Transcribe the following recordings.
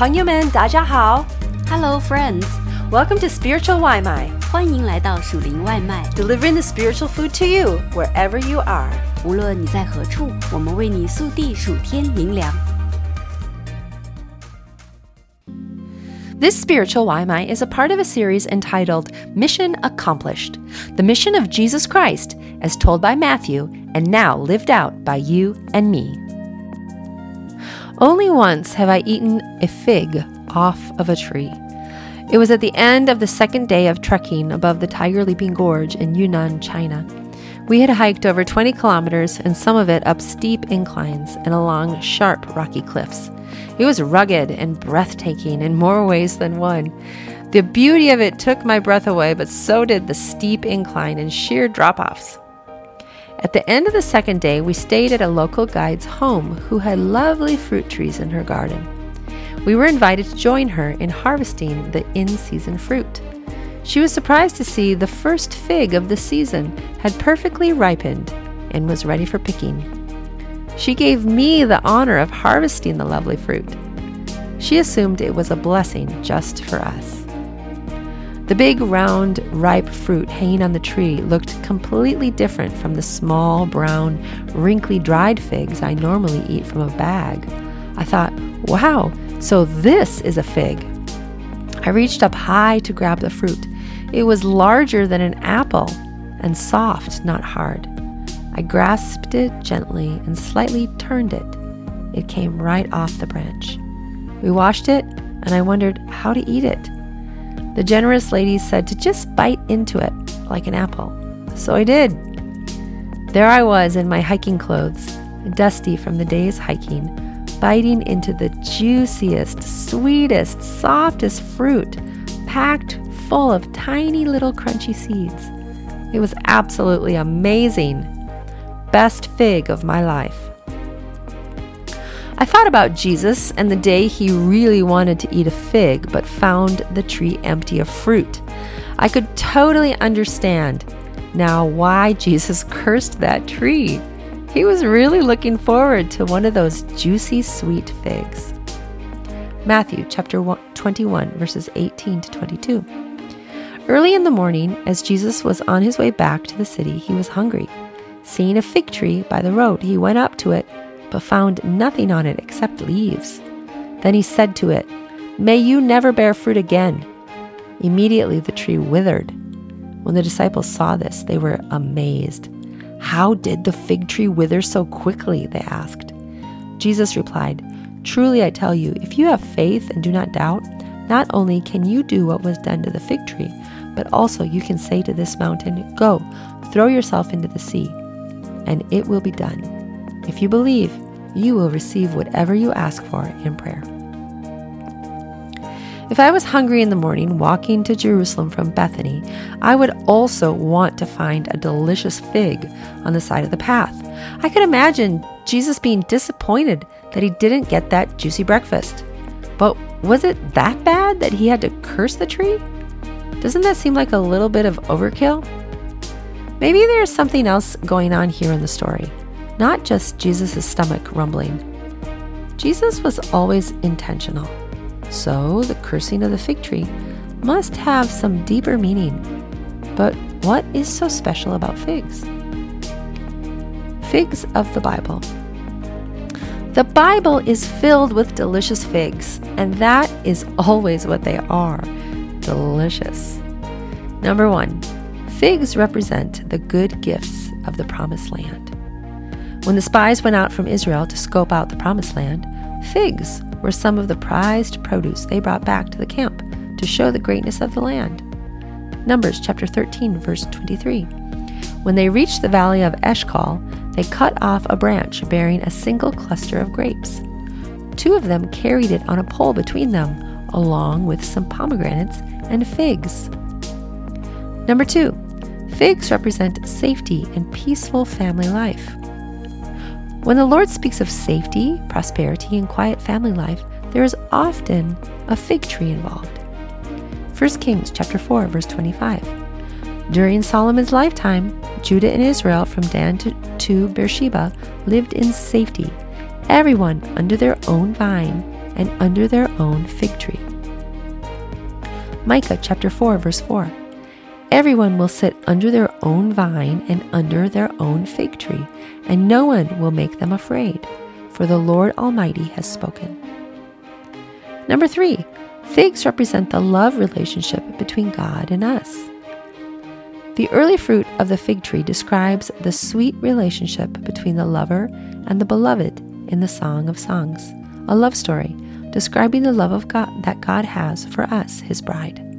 朋友们，大家好，Hello friends, welcome to Spiritual 外卖，欢迎来到属灵外卖，delivering the spiritual food to you wherever you are。无论你在何处，我们为你速递属天灵粮。This spiritual 外卖 is a part of a series entitled Mission Accomplished The Mission of Jesus Christ, as told by Matthew and now lived out by you and me. Only once have I eaten a fig off of a tree. It was at the end of the second day of trekking above the Tiger Leaping Gorge in Yunnan, China. We had hiked over 20 kilometers and some of it up steep inclines and along sharp rocky cliffs. It was rugged and breathtaking in more ways than one. The beauty of it took my breath away, but so did the steep incline and sheer drop offs. At the end of the second day, we stayed at a local guide's home who had lovely fruit trees in her garden. We were invited to join her in harvesting the in season fruit. She was surprised to see the first fig of the season had perfectly ripened and was ready for picking. She gave me the honor of harvesting the lovely fruit. She assumed it was a blessing just for us. The big, round, ripe fruit hanging on the tree looked completely different from the small, brown, wrinkly, dried figs I normally eat from a bag. I thought, wow, so this is a fig. I reached up high to grab the fruit. It was larger than an apple and soft, not hard. I grasped it gently and slightly turned it. It came right off the branch. We washed it, and I wondered how to eat it. The generous lady said to just bite into it like an apple. So I did. There I was in my hiking clothes, dusty from the day's hiking, biting into the juiciest, sweetest, softest fruit, packed full of tiny little crunchy seeds. It was absolutely amazing. Best fig of my life. I thought about Jesus and the day he really wanted to eat a fig but found the tree empty of fruit. I could totally understand now why Jesus cursed that tree. He was really looking forward to one of those juicy, sweet figs. Matthew chapter 21, verses 18 to 22. Early in the morning, as Jesus was on his way back to the city, he was hungry. Seeing a fig tree by the road, he went up to it, but found nothing on it except leaves. Then he said to it, May you never bear fruit again. Immediately the tree withered. When the disciples saw this, they were amazed. How did the fig tree wither so quickly? They asked. Jesus replied, Truly I tell you, if you have faith and do not doubt, not only can you do what was done to the fig tree, but also you can say to this mountain, Go, throw yourself into the sea, and it will be done. If you believe, you will receive whatever you ask for in prayer. If I was hungry in the morning walking to Jerusalem from Bethany, I would also want to find a delicious fig on the side of the path. I could imagine Jesus being disappointed that he didn't get that juicy breakfast. But was it that bad that he had to curse the tree? Doesn't that seem like a little bit of overkill? Maybe there's something else going on here in the story, not just Jesus' stomach rumbling. Jesus was always intentional. So the cursing of the fig tree must have some deeper meaning. But what is so special about figs? Figs of the Bible. The Bible is filled with delicious figs, and that is always what they are delicious. Number one, figs represent the good gifts of the promised land. When the spies went out from Israel to scope out the promised land, figs were some of the prized produce they brought back to the camp to show the greatness of the land. Numbers chapter 13, verse 23. When they reached the valley of Eshcol, they cut off a branch bearing a single cluster of grapes. Two of them carried it on a pole between them, along with some pomegranates and figs. Number two, figs represent safety and peaceful family life. When the Lord speaks of safety, prosperity, and quiet family life, there is often a fig tree involved. 1 Kings chapter 4 verse 25. During Solomon's lifetime, Judah and Israel from Dan to, to Beersheba lived in safety, everyone under their own vine and under their own fig tree. Micah chapter 4 verse 4. Everyone will sit under their own vine and under their own fig tree, and no one will make them afraid, for the Lord Almighty has spoken. Number 3. Figs represent the love relationship between God and us. The early fruit of the fig tree describes the sweet relationship between the lover and the beloved in the Song of Songs, a love story describing the love of God that God has for us, his bride.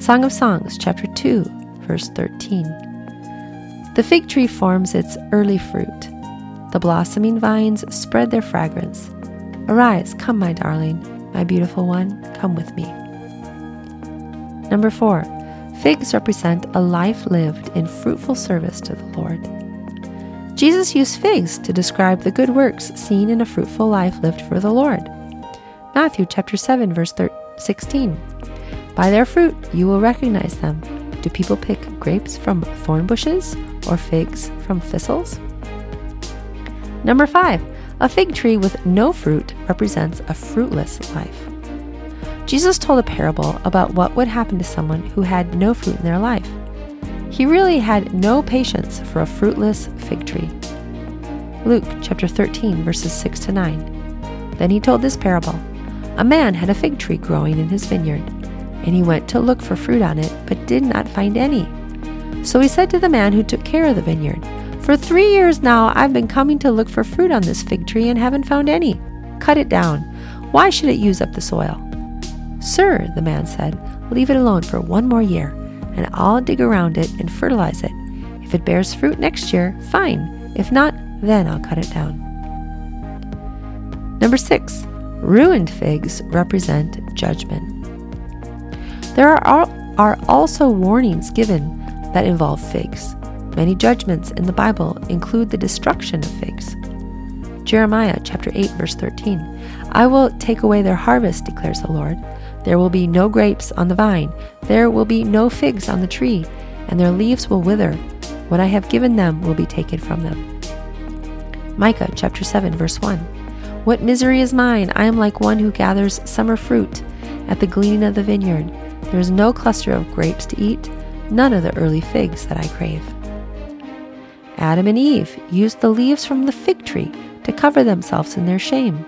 Song of Songs, chapter 2, verse 13. The fig tree forms its early fruit. The blossoming vines spread their fragrance. Arise, come, my darling, my beautiful one, come with me. Number 4. Figs represent a life lived in fruitful service to the Lord. Jesus used figs to describe the good works seen in a fruitful life lived for the Lord. Matthew chapter 7 verse 16. By their fruit you will recognize them. Do people pick grapes from thorn bushes or figs from thistles? Number 5. A fig tree with no fruit represents a fruitless life. Jesus told a parable about what would happen to someone who had no fruit in their life. He really had no patience for a fruitless fig tree. Luke chapter 13 verses 6 to 9. Then he told this parable. A man had a fig tree growing in his vineyard, and he went to look for fruit on it, but did not find any. So he said to the man who took care of the vineyard, For three years now I've been coming to look for fruit on this fig tree and haven't found any. Cut it down. Why should it use up the soil? Sir, the man said, leave it alone for one more year, and I'll dig around it and fertilize it. If it bears fruit next year, fine. If not, then I'll cut it down. Number six, Ruined figs represent judgment. There are, are also warnings given that involve figs. Many judgments in the Bible include the destruction of figs. Jeremiah chapter 8 verse 13. I will take away their harvest, declares the Lord. There will be no grapes on the vine, there will be no figs on the tree, and their leaves will wither. What I have given them will be taken from them. Micah chapter 7 verse 1. What misery is mine! I am like one who gathers summer fruit at the gleaning of the vineyard. There is no cluster of grapes to eat, none of the early figs that I crave. Adam and Eve used the leaves from the fig tree to cover themselves in their shame.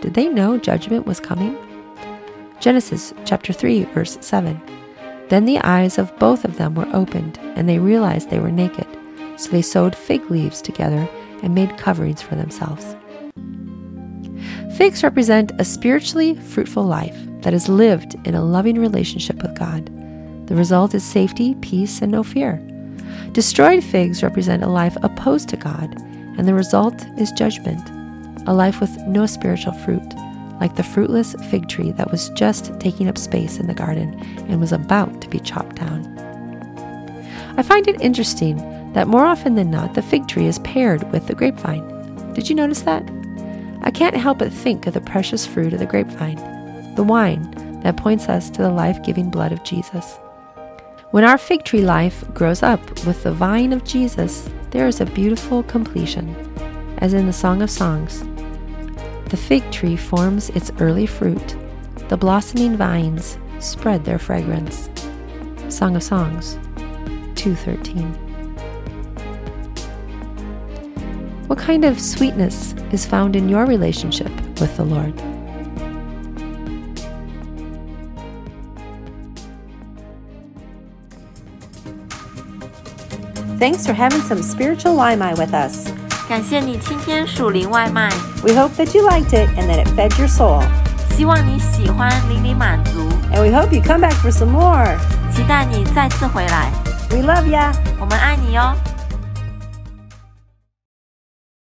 Did they know judgment was coming? Genesis chapter 3 verse 7. Then the eyes of both of them were opened, and they realized they were naked. So they sewed fig leaves together and made coverings for themselves. Figs represent a spiritually fruitful life that is lived in a loving relationship with God. The result is safety, peace, and no fear. Destroyed figs represent a life opposed to God, and the result is judgment, a life with no spiritual fruit, like the fruitless fig tree that was just taking up space in the garden and was about to be chopped down. I find it interesting that more often than not, the fig tree is paired with the grapevine. Did you notice that? I can't help but think of the precious fruit of the grapevine, the wine that points us to the life giving blood of Jesus. When our fig tree life grows up with the vine of Jesus, there is a beautiful completion, as in the Song of Songs. The fig tree forms its early fruit, the blossoming vines spread their fragrance. Song of Songs 213. What kind of sweetness is found in your relationship with the Lord? Thanks for having some spiritual 外卖 with us. 感谢你今天属灵外卖，We hope that you liked it and that it fed your soul. 希望你喜欢灵里满足，And we hope you come back for some more. 期待你再次回来，We love ya! 我们爱你哟、哦。